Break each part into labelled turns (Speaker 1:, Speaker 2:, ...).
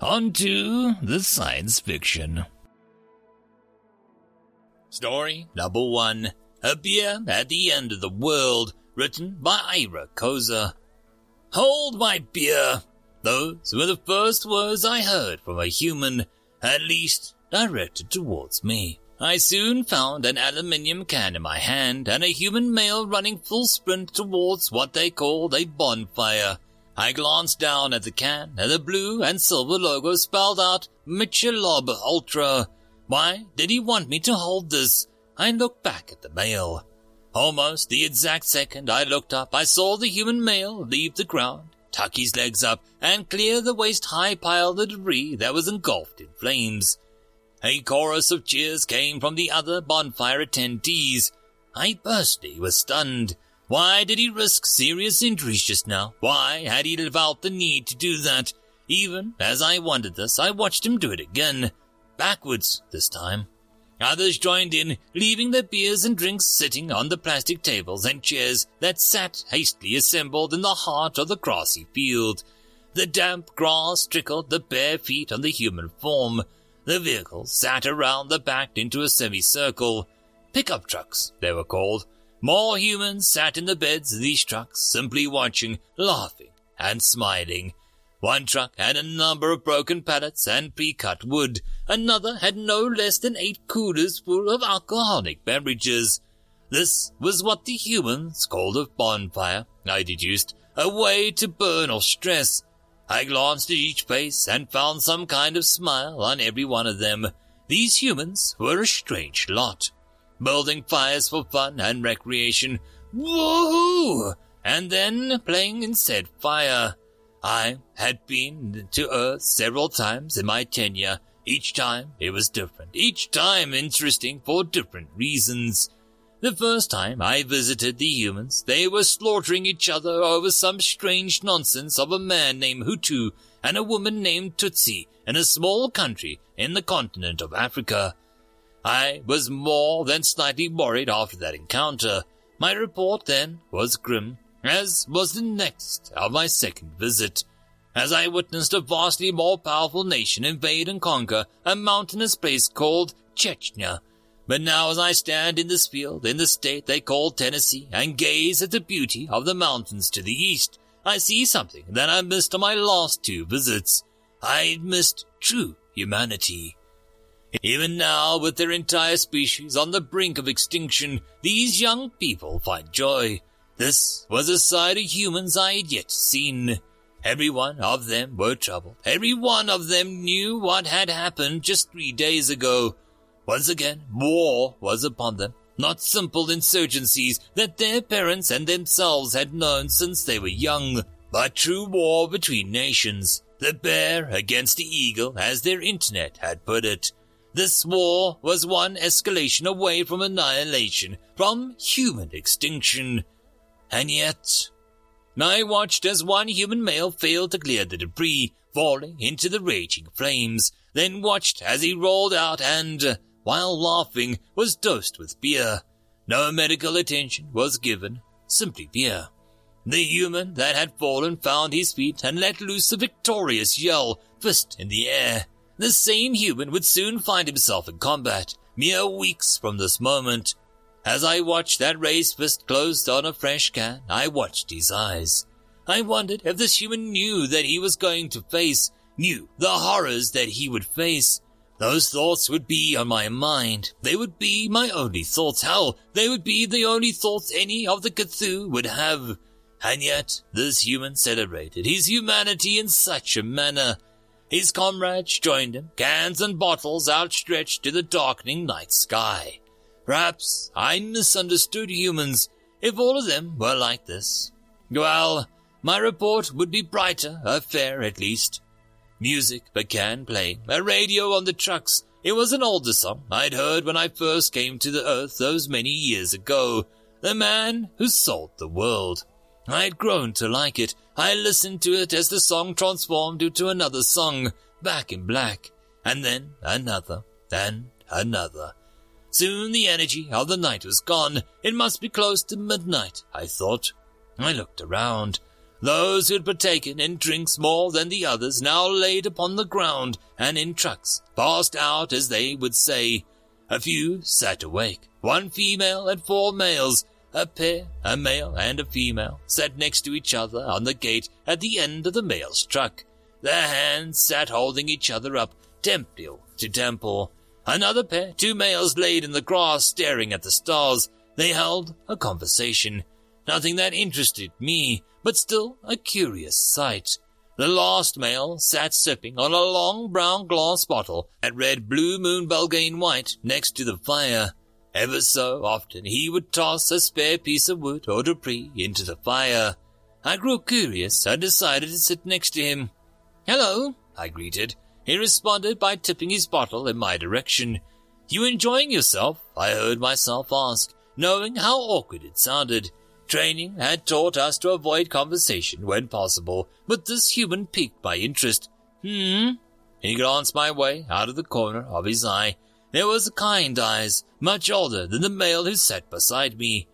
Speaker 1: On to the science fiction. Story number one A Beer at the End of the World, written by Ira Koza. Hold my beer! Those were the first words I heard from a human, at least directed towards me. I soon found an aluminium can in my hand and a human male running full sprint towards what they called a bonfire. I glanced down at the can, and the blue and silver logo spelled out Michelob Ultra. Why did he want me to hold this? I looked back at the male. Almost the exact second I looked up, I saw the human male leave the ground, tuck his legs up, and clear the waist-high pile of debris that was engulfed in flames. A chorus of cheers came from the other bonfire attendees. I personally was stunned. Why did he risk serious injuries just now? Why had he felt the need to do that? Even as I wondered this, I watched him do it again. Backwards, this time. Others joined in, leaving their beers and drinks sitting on the plastic tables and chairs that sat hastily assembled in the heart of the grassy field. The damp grass trickled the bare feet on the human form. The vehicles sat around the back into a semicircle. Pickup trucks, they were called. More humans sat in the beds of these trucks, simply watching, laughing, and smiling. One truck had a number of broken pallets and pre-cut wood. Another had no less than eight coolers full of alcoholic beverages. This was what the humans called a bonfire, I deduced, a way to burn off stress. I glanced at each face and found some kind of smile on every one of them. These humans were a strange lot building fires for fun and recreation. Woohoo! And then playing in said fire. I had been to Earth several times in my tenure. Each time it was different. Each time interesting for different reasons. The first time I visited the humans, they were slaughtering each other over some strange nonsense of a man named Hutu and a woman named Tutsi in a small country in the continent of Africa. I was more than slightly worried after that encounter. My report then was grim, as was the next of my second visit, as I witnessed a vastly more powerful nation invade and conquer a mountainous place called Chechnya. But now as I stand in this field in the state they call Tennessee and gaze at the beauty of the mountains to the east, I see something that I missed on my last two visits. I missed true humanity. Even now, with their entire species on the brink of extinction, these young people find joy. This was a side of humans I had yet seen. Every one of them were troubled. Every one of them knew what had happened just three days ago. Once again, war was upon them. Not simple insurgencies that their parents and themselves had known since they were young, but true war between nations. The bear against the eagle, as their internet had put it. This war was one escalation away from annihilation, from human extinction. And yet, I watched as one human male failed to clear the debris, falling into the raging flames, then watched as he rolled out and, while laughing, was dosed with beer. No medical attention was given, simply beer. The human that had fallen found his feet and let loose a victorious yell, fist in the air. The same human would soon find himself in combat, mere weeks from this moment. As I watched that raised fist closed on a fresh can, I watched his eyes. I wondered if this human knew that he was going to face, knew the horrors that he would face. Those thoughts would be on my mind. They would be my only thoughts. Hell, they would be the only thoughts any of the Cthulhu would have. And yet, this human celebrated his humanity in such a manner his comrades joined him, cans and bottles outstretched to the darkening night sky. Perhaps I misunderstood humans if all of them were like this. Well, my report would be brighter, a fair at least. Music began playing, a radio on the trucks, It was an older song I'd heard when I first came to the earth those many years ago. The man who sold the world. I had grown to like it. I listened to it as the song transformed into another song, back in black, and then another, and another. Soon the energy of the night was gone. It must be close to midnight, I thought. I looked around. Those who had partaken in drinks more than the others now laid upon the ground and in trucks, passed out as they would say. A few sat awake, one female and four males, a pair, a male and a female, sat next to each other on the gate at the end of the male's truck. Their hands sat holding each other up, temple to temple. Another pair, two males laid in the grass staring at the stars. They held a conversation. Nothing that interested me, but still a curious sight. The last male sat sipping on a long brown glass bottle and read Blue Moon Belgian White next to the fire. Ever so often he would toss a spare piece of wood or debris into the fire. I grew curious and decided to sit next to him. Hello, I greeted. He responded by tipping his bottle in my direction. You enjoying yourself? I heard myself ask, knowing how awkward it sounded. Training had taught us to avoid conversation when possible, but this human piqued my interest. Hmm? He glanced my way out of the corner of his eye. There was a kind eyes, much older than the male who sat beside me.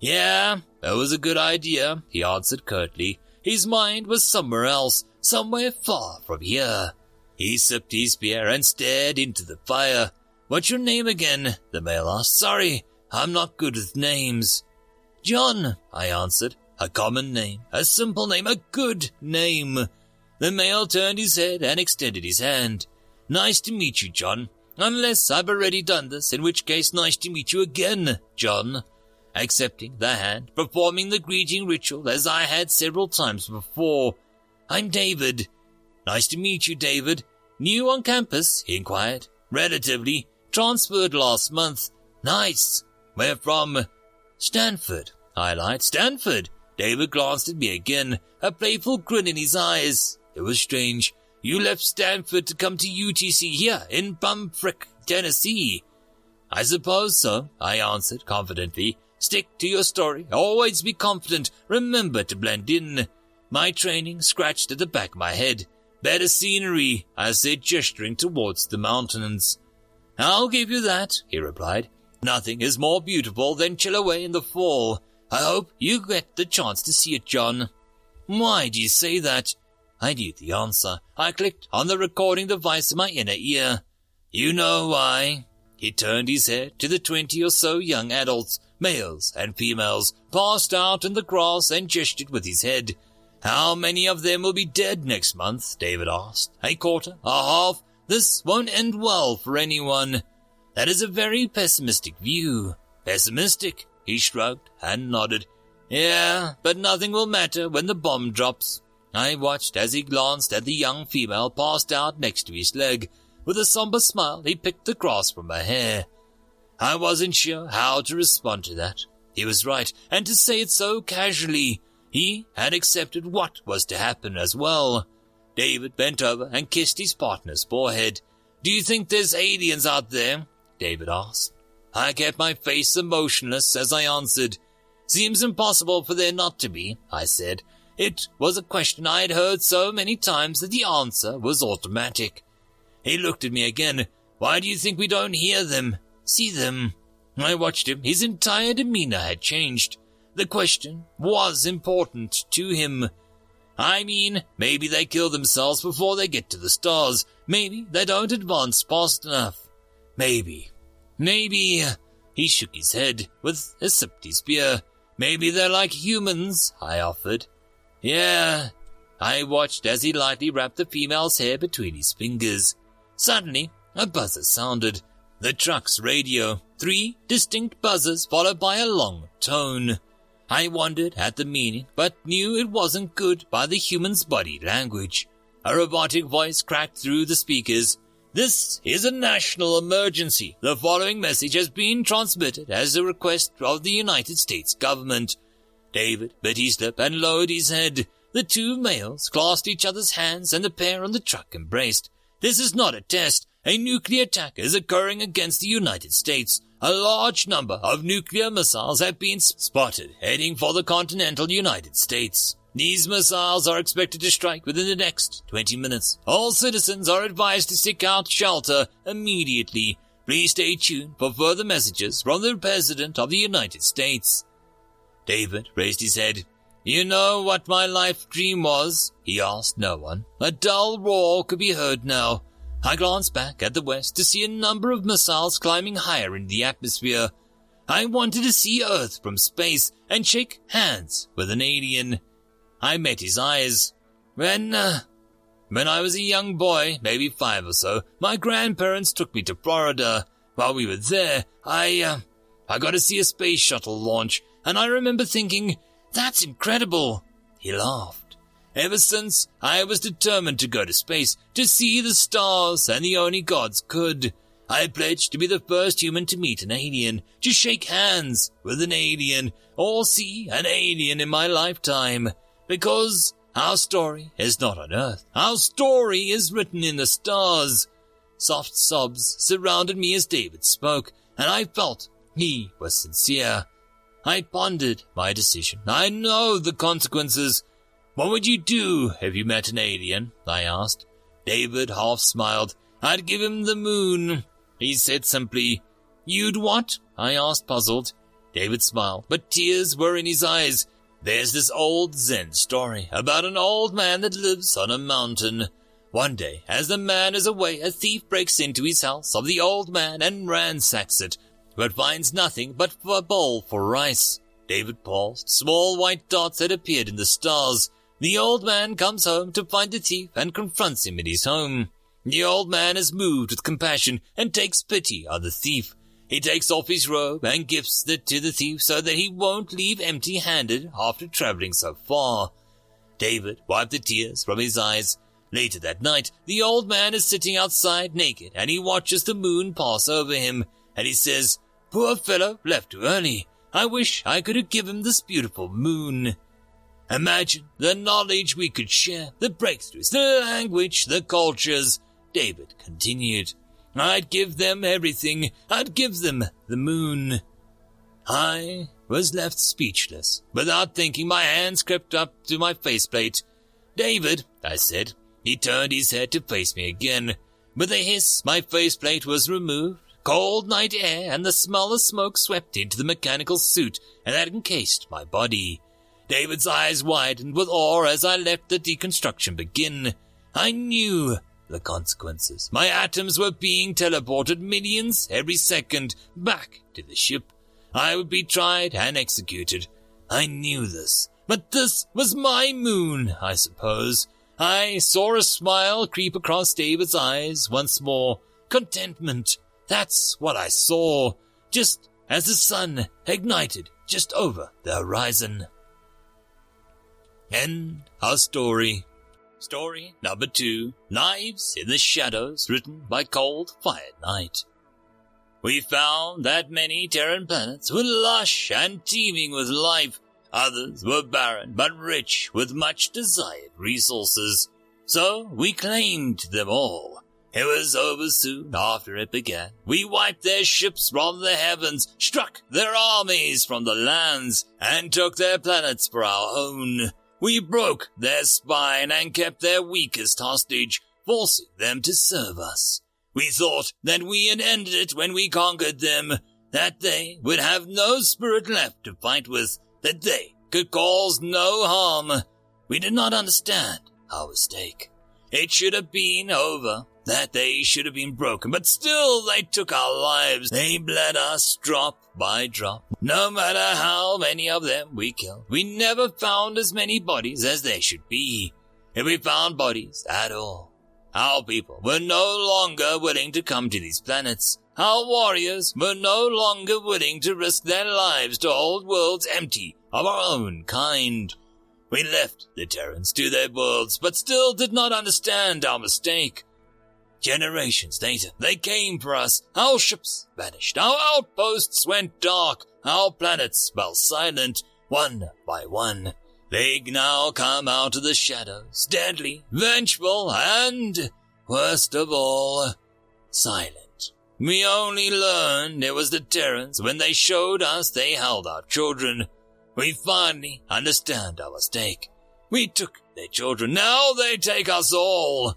Speaker 1: Yeah, that was a good idea, he answered curtly. His mind was somewhere else, somewhere far from here. He sipped his beer and stared into the fire. What's your name again? the male asked. Sorry, I'm not good with names. John, I answered. A common name, a simple name, a good name. The male turned his head and extended his hand. Nice to meet you, John. Unless I've already done this, in which case nice to meet you again, John. Accepting the hand, performing the greeting ritual as I had several times before. I'm David. Nice to meet you, David. New on campus? he inquired. Relatively. Transferred last month. Nice. Where from? Stanford. I lied. Stanford. David glanced at me again, a playful grin in his eyes. It was strange. You left Stanford to come to UTC here in Bumfrick, Tennessee. I suppose so, I answered confidently. Stick to your story. Always be confident. Remember to blend in. My training scratched at the back of my head. Better scenery, I said, gesturing towards the mountains. I'll give you that, he replied. Nothing is more beautiful than Chilhowee in the fall. I hope you get the chance to see it, John. Why do you say that? I knew the answer. I clicked on the recording device in my inner ear. You know why. He turned his head to the twenty or so young adults, males and females, passed out in the grass and gestured with his head. How many of them will be dead next month? David asked. A quarter? A half? This won't end well for anyone. That is a very pessimistic view. Pessimistic? He shrugged and nodded. Yeah, but nothing will matter when the bomb drops. I watched as he glanced at the young female passed out next to his leg. With a somber smile, he picked the grass from her hair. I wasn't sure how to respond to that. He was right, and to say it so casually. He had accepted what was to happen as well. David bent over and kissed his partner's forehead. Do you think there's aliens out there? David asked. I kept my face emotionless as I answered. Seems impossible for there not to be, I said. It was a question I had heard so many times that the answer was automatic. He looked at me again. Why do you think we don't hear them, see them? I watched him. His entire demeanor had changed. The question was important to him. I mean, maybe they kill themselves before they get to the stars. Maybe they don't advance fast enough. Maybe. Maybe. Uh, he shook his head with a his beer. Maybe they're like humans, I offered. Yeah. I watched as he lightly wrapped the female's hair between his fingers. Suddenly, a buzzer sounded. The truck's radio. Three distinct buzzers followed by a long tone. I wondered at the meaning, but knew it wasn't good by the human's body language. A robotic voice cracked through the speakers. This is a national emergency. The following message has been transmitted as a request of the United States government. David lip and lowered his head. The two males clasped each other's hands and the pair on the truck embraced. This is not a test. a nuclear attack is occurring against the United States. A large number of nuclear missiles have been spotted heading for the continental United States. These missiles are expected to strike within the next 20 minutes. All citizens are advised to seek out shelter immediately. Please stay tuned for further messages from the President of the United States. David raised his head. You know what my life dream was? He asked no one. A dull roar could be heard now. I glanced back at the west to see a number of missiles climbing higher in the atmosphere. I wanted to see Earth from space and shake hands with an alien. I met his eyes. When, uh, when I was a young boy, maybe five or so, my grandparents took me to Florida. While we were there, I, uh, I got to see a space shuttle launch, and I remember thinking, that's incredible. He laughed. Ever since, I was determined to go to space, to see the stars, and the only gods could. I pledged to be the first human to meet an alien, to shake hands with an alien, or see an alien in my lifetime. Because our story is not on earth. Our story is written in the stars. Soft sobs surrounded me as David spoke, and I felt he was sincere. I pondered my decision. I know the consequences. What would you do if you met an alien? I asked. David half smiled. I'd give him the moon. He said simply, You'd what? I asked, puzzled. David smiled, but tears were in his eyes. There's this old Zen story about an old man that lives on a mountain. One day, as the man is away, a thief breaks into his house of the old man and ransacks it, but finds nothing but a bowl for rice. David paused. Small white dots had appeared in the stars. The old man comes home to find the thief and confronts him in his home. The old man is moved with compassion and takes pity on the thief. He takes off his robe and gives it to the thief so that he won't leave empty-handed after traveling so far. David wiped the tears from his eyes. Later that night, the old man is sitting outside naked and he watches the moon pass over him and he says, Poor fellow, left too early. I wish I could have given him this beautiful moon. Imagine the knowledge we could share, the breakthroughs, the language, the cultures. David continued. I'd give them everything. I'd give them the moon. I was left speechless. Without thinking, my hands crept up to my faceplate. David, I said. He turned his head to face me again. With a hiss, my faceplate was removed. Cold night air and the smell of smoke swept into the mechanical suit and that encased my body. David's eyes widened with awe as I let the deconstruction begin. I knew the consequences. My atoms were being teleported millions every second back to the ship. I would be tried and executed. I knew this. But this was my moon, I suppose. I saw a smile creep across David's eyes once more. Contentment. That's what I saw. Just as the sun ignited just over the horizon. End our story. Story number two Knives in the Shadows, written by Cold Fire Night. We found that many Terran planets were lush and teeming with life. Others were barren but rich with much desired resources. So we claimed them all. It was over soon after it began. We wiped their ships from the heavens, struck their armies from the lands, and took their planets for our own. We broke their spine and kept their weakest hostage, forcing them to serve us. We thought that we had ended it when we conquered them, that they would have no spirit left to fight with, that they could cause no harm. We did not understand our mistake. It should have been over, that they should have been broken, but still they took our lives. They bled us drop by drop. No matter how many of them we killed, we never found as many bodies as there should be. If we found bodies at all, our people were no longer willing to come to these planets. Our warriors were no longer willing to risk their lives to hold worlds empty of our own kind. We left the Terrans to their worlds, but still did not understand our mistake. Generations later, they came for us. Our ships vanished. Our outposts went dark. Our planets fell silent, one by one. They now come out of the shadows, deadly, vengeful, and, worst of all, silent. We only learned it was the Terrans when they showed us they held our children. We finally understand our mistake. We took their children, now they take us all.